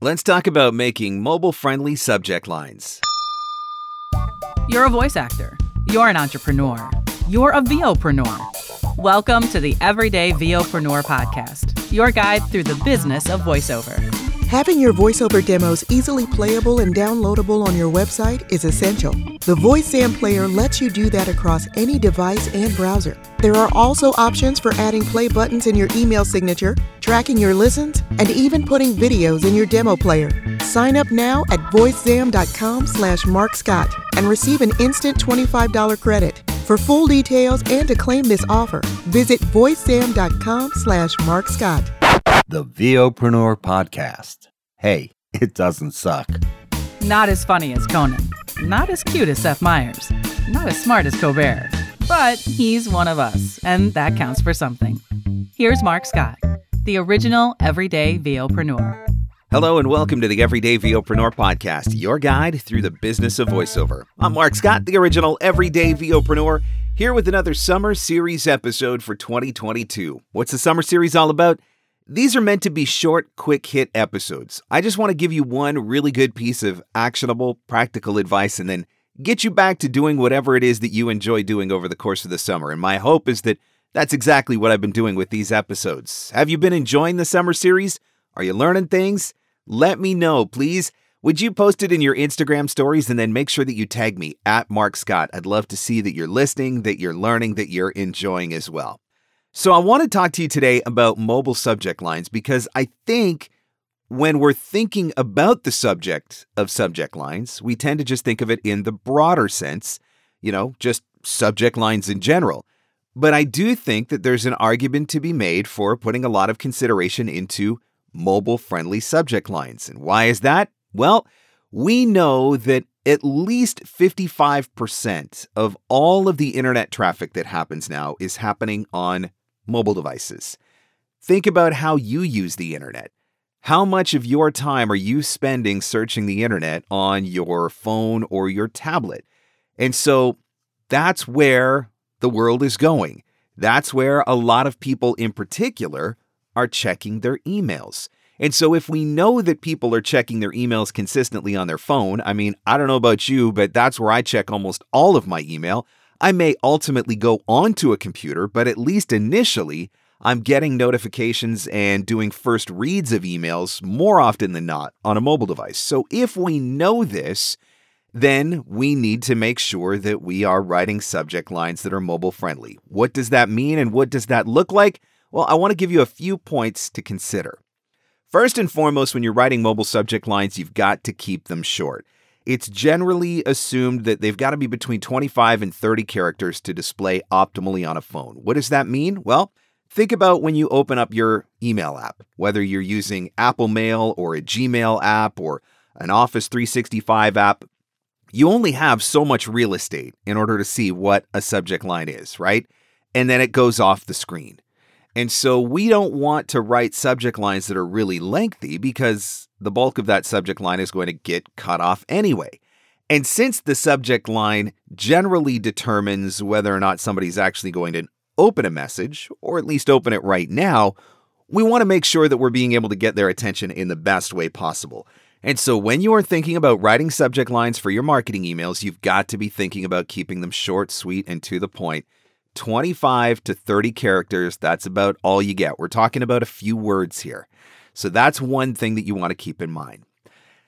Let's talk about making mobile friendly subject lines. You're a voice actor. You're an entrepreneur. You're a VOpreneur. Welcome to the Everyday VOpreneur podcast, your guide through the business of voiceover. Having your voiceover demos easily playable and downloadable on your website is essential. The VoiceZam player lets you do that across any device and browser. There are also options for adding play buttons in your email signature, tracking your listens, and even putting videos in your demo player. Sign up now at voicezam.com slash markscott and receive an instant $25 credit. For full details and to claim this offer, visit voicezam.com slash markscott. The VOpreneur Podcast. Hey, it doesn't suck. Not as funny as Conan, not as cute as Seth Meyers, not as smart as Colbert, but he's one of us, and that counts for something. Here's Mark Scott, the original everyday VOpreneur. Hello and welcome to the Everyday VOpreneur Podcast, your guide through the business of voiceover. I'm Mark Scott, the original everyday VOpreneur, here with another summer series episode for 2022. What's the summer series all about? These are meant to be short, quick hit episodes. I just want to give you one really good piece of actionable, practical advice and then get you back to doing whatever it is that you enjoy doing over the course of the summer. And my hope is that that's exactly what I've been doing with these episodes. Have you been enjoying the summer series? Are you learning things? Let me know, please. Would you post it in your Instagram stories and then make sure that you tag me at Mark Scott? I'd love to see that you're listening, that you're learning, that you're enjoying as well. So, I want to talk to you today about mobile subject lines because I think when we're thinking about the subject of subject lines, we tend to just think of it in the broader sense, you know, just subject lines in general. But I do think that there's an argument to be made for putting a lot of consideration into mobile friendly subject lines. And why is that? Well, we know that at least 55% of all of the internet traffic that happens now is happening on mobile devices. Think about how you use the internet. How much of your time are you spending searching the internet on your phone or your tablet? And so that's where the world is going. That's where a lot of people in particular are checking their emails. And so, if we know that people are checking their emails consistently on their phone, I mean, I don't know about you, but that's where I check almost all of my email. I may ultimately go onto a computer, but at least initially, I'm getting notifications and doing first reads of emails more often than not on a mobile device. So if we know this, then we need to make sure that we are writing subject lines that are mobile friendly. What does that mean and what does that look like? Well, I want to give you a few points to consider. First and foremost, when you're writing mobile subject lines, you've got to keep them short it's generally assumed that they've got to be between 25 and 30 characters to display optimally on a phone. What does that mean? Well, think about when you open up your email app, whether you're using Apple Mail or a Gmail app or an Office 365 app. You only have so much real estate in order to see what a subject line is, right? And then it goes off the screen. And so we don't want to write subject lines that are really lengthy because the bulk of that subject line is going to get cut off anyway. And since the subject line generally determines whether or not somebody's actually going to open a message, or at least open it right now, we want to make sure that we're being able to get their attention in the best way possible. And so when you are thinking about writing subject lines for your marketing emails, you've got to be thinking about keeping them short, sweet, and to the point 25 to 30 characters. That's about all you get. We're talking about a few words here. So that's one thing that you want to keep in mind.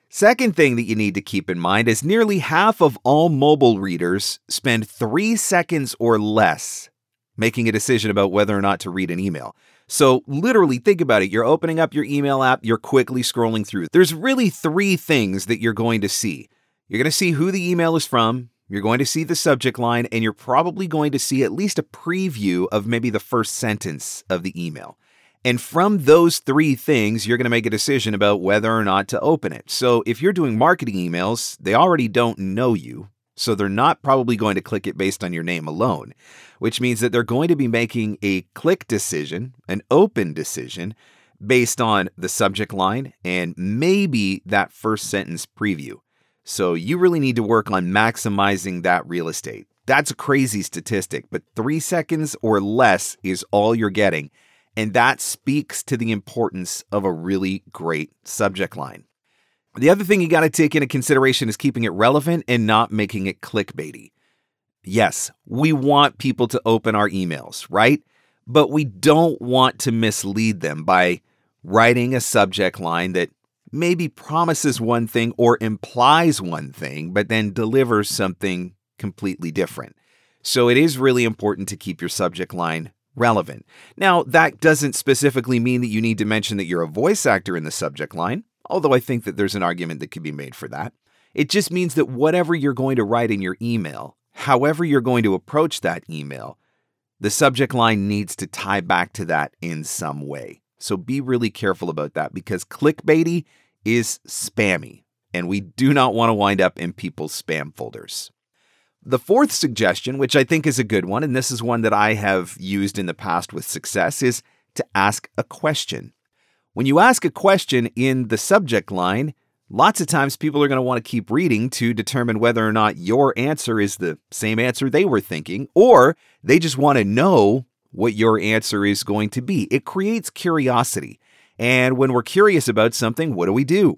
Second thing that you need to keep in mind is nearly half of all mobile readers spend three seconds or less making a decision about whether or not to read an email. So, literally, think about it. You're opening up your email app, you're quickly scrolling through. There's really three things that you're going to see. You're going to see who the email is from, you're going to see the subject line, and you're probably going to see at least a preview of maybe the first sentence of the email. And from those three things, you're going to make a decision about whether or not to open it. So if you're doing marketing emails, they already don't know you. So they're not probably going to click it based on your name alone, which means that they're going to be making a click decision, an open decision, based on the subject line and maybe that first sentence preview. So you really need to work on maximizing that real estate. That's a crazy statistic, but three seconds or less is all you're getting. And that speaks to the importance of a really great subject line. The other thing you got to take into consideration is keeping it relevant and not making it clickbaity. Yes, we want people to open our emails, right? But we don't want to mislead them by writing a subject line that maybe promises one thing or implies one thing, but then delivers something completely different. So it is really important to keep your subject line relevant. Now, that doesn't specifically mean that you need to mention that you're a voice actor in the subject line, although I think that there's an argument that could be made for that. It just means that whatever you're going to write in your email, however you're going to approach that email, the subject line needs to tie back to that in some way. So be really careful about that because clickbaity is spammy, and we do not want to wind up in people's spam folders. The fourth suggestion, which I think is a good one, and this is one that I have used in the past with success, is to ask a question. When you ask a question in the subject line, lots of times people are going to want to keep reading to determine whether or not your answer is the same answer they were thinking, or they just want to know what your answer is going to be. It creates curiosity. And when we're curious about something, what do we do?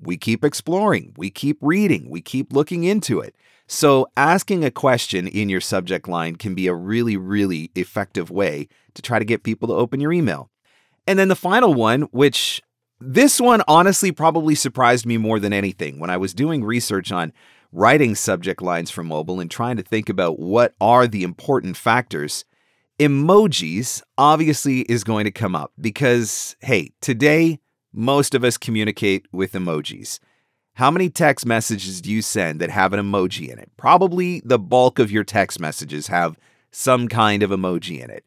We keep exploring, we keep reading, we keep looking into it. So, asking a question in your subject line can be a really, really effective way to try to get people to open your email. And then the final one, which this one honestly probably surprised me more than anything when I was doing research on writing subject lines for mobile and trying to think about what are the important factors. Emojis obviously is going to come up because, hey, today most of us communicate with emojis. How many text messages do you send that have an emoji in it? Probably the bulk of your text messages have some kind of emoji in it.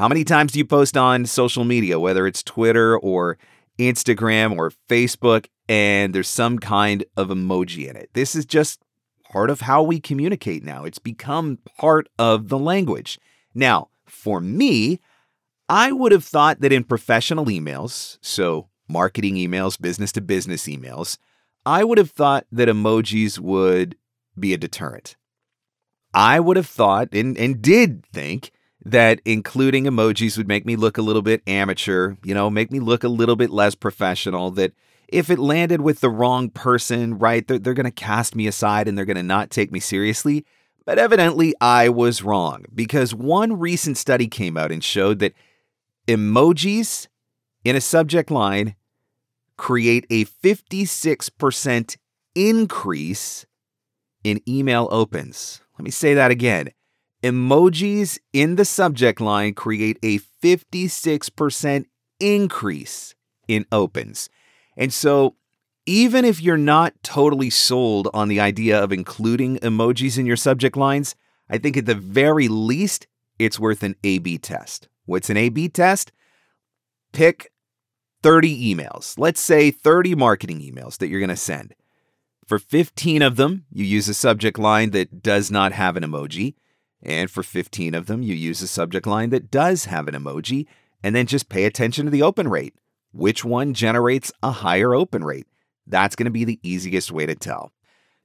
How many times do you post on social media, whether it's Twitter or Instagram or Facebook, and there's some kind of emoji in it? This is just part of how we communicate now. It's become part of the language. Now, for me, I would have thought that in professional emails, so marketing emails, business to business emails, I would have thought that emojis would be a deterrent. I would have thought and, and did think that including emojis would make me look a little bit amateur, you know, make me look a little bit less professional. That if it landed with the wrong person, right, they're, they're going to cast me aside and they're going to not take me seriously. But evidently, I was wrong because one recent study came out and showed that emojis in a subject line create a 56% increase in email opens. Let me say that again. Emojis in the subject line create a 56% increase in opens. And so, even if you're not totally sold on the idea of including emojis in your subject lines, I think at the very least, it's worth an A B test. What's an A B test? Pick 30 emails, let's say 30 marketing emails that you're going to send. For 15 of them, you use a subject line that does not have an emoji. And for 15 of them, you use a subject line that does have an emoji. And then just pay attention to the open rate. Which one generates a higher open rate? That's going to be the easiest way to tell.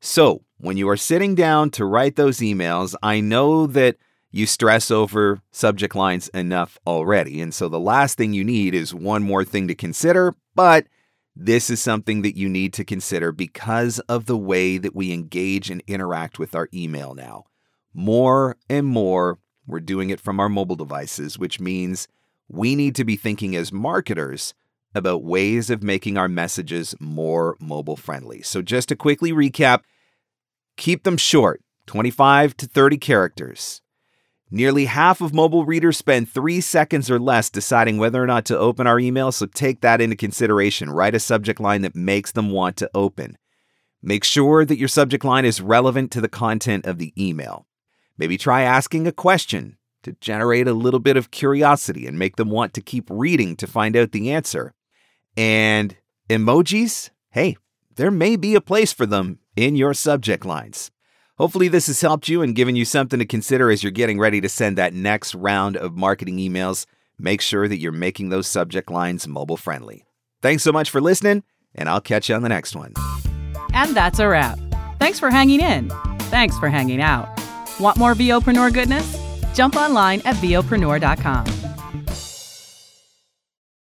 So, when you are sitting down to write those emails, I know that you stress over subject lines enough already. And so the last thing you need is one more thing to consider, but this is something that you need to consider because of the way that we engage and interact with our email now. More and more, we're doing it from our mobile devices, which means we need to be thinking as marketers about ways of making our messages more mobile friendly. So, just to quickly recap, keep them short 25 to 30 characters. Nearly half of mobile readers spend three seconds or less deciding whether or not to open our email, so take that into consideration. Write a subject line that makes them want to open. Make sure that your subject line is relevant to the content of the email. Maybe try asking a question to generate a little bit of curiosity and make them want to keep reading to find out the answer. And emojis, hey, there may be a place for them in your subject lines. Hopefully, this has helped you and given you something to consider as you're getting ready to send that next round of marketing emails. Make sure that you're making those subject lines mobile friendly. Thanks so much for listening, and I'll catch you on the next one. And that's a wrap. Thanks for hanging in. Thanks for hanging out. Want more VOpreneur goodness? Jump online at VOpreneur.com.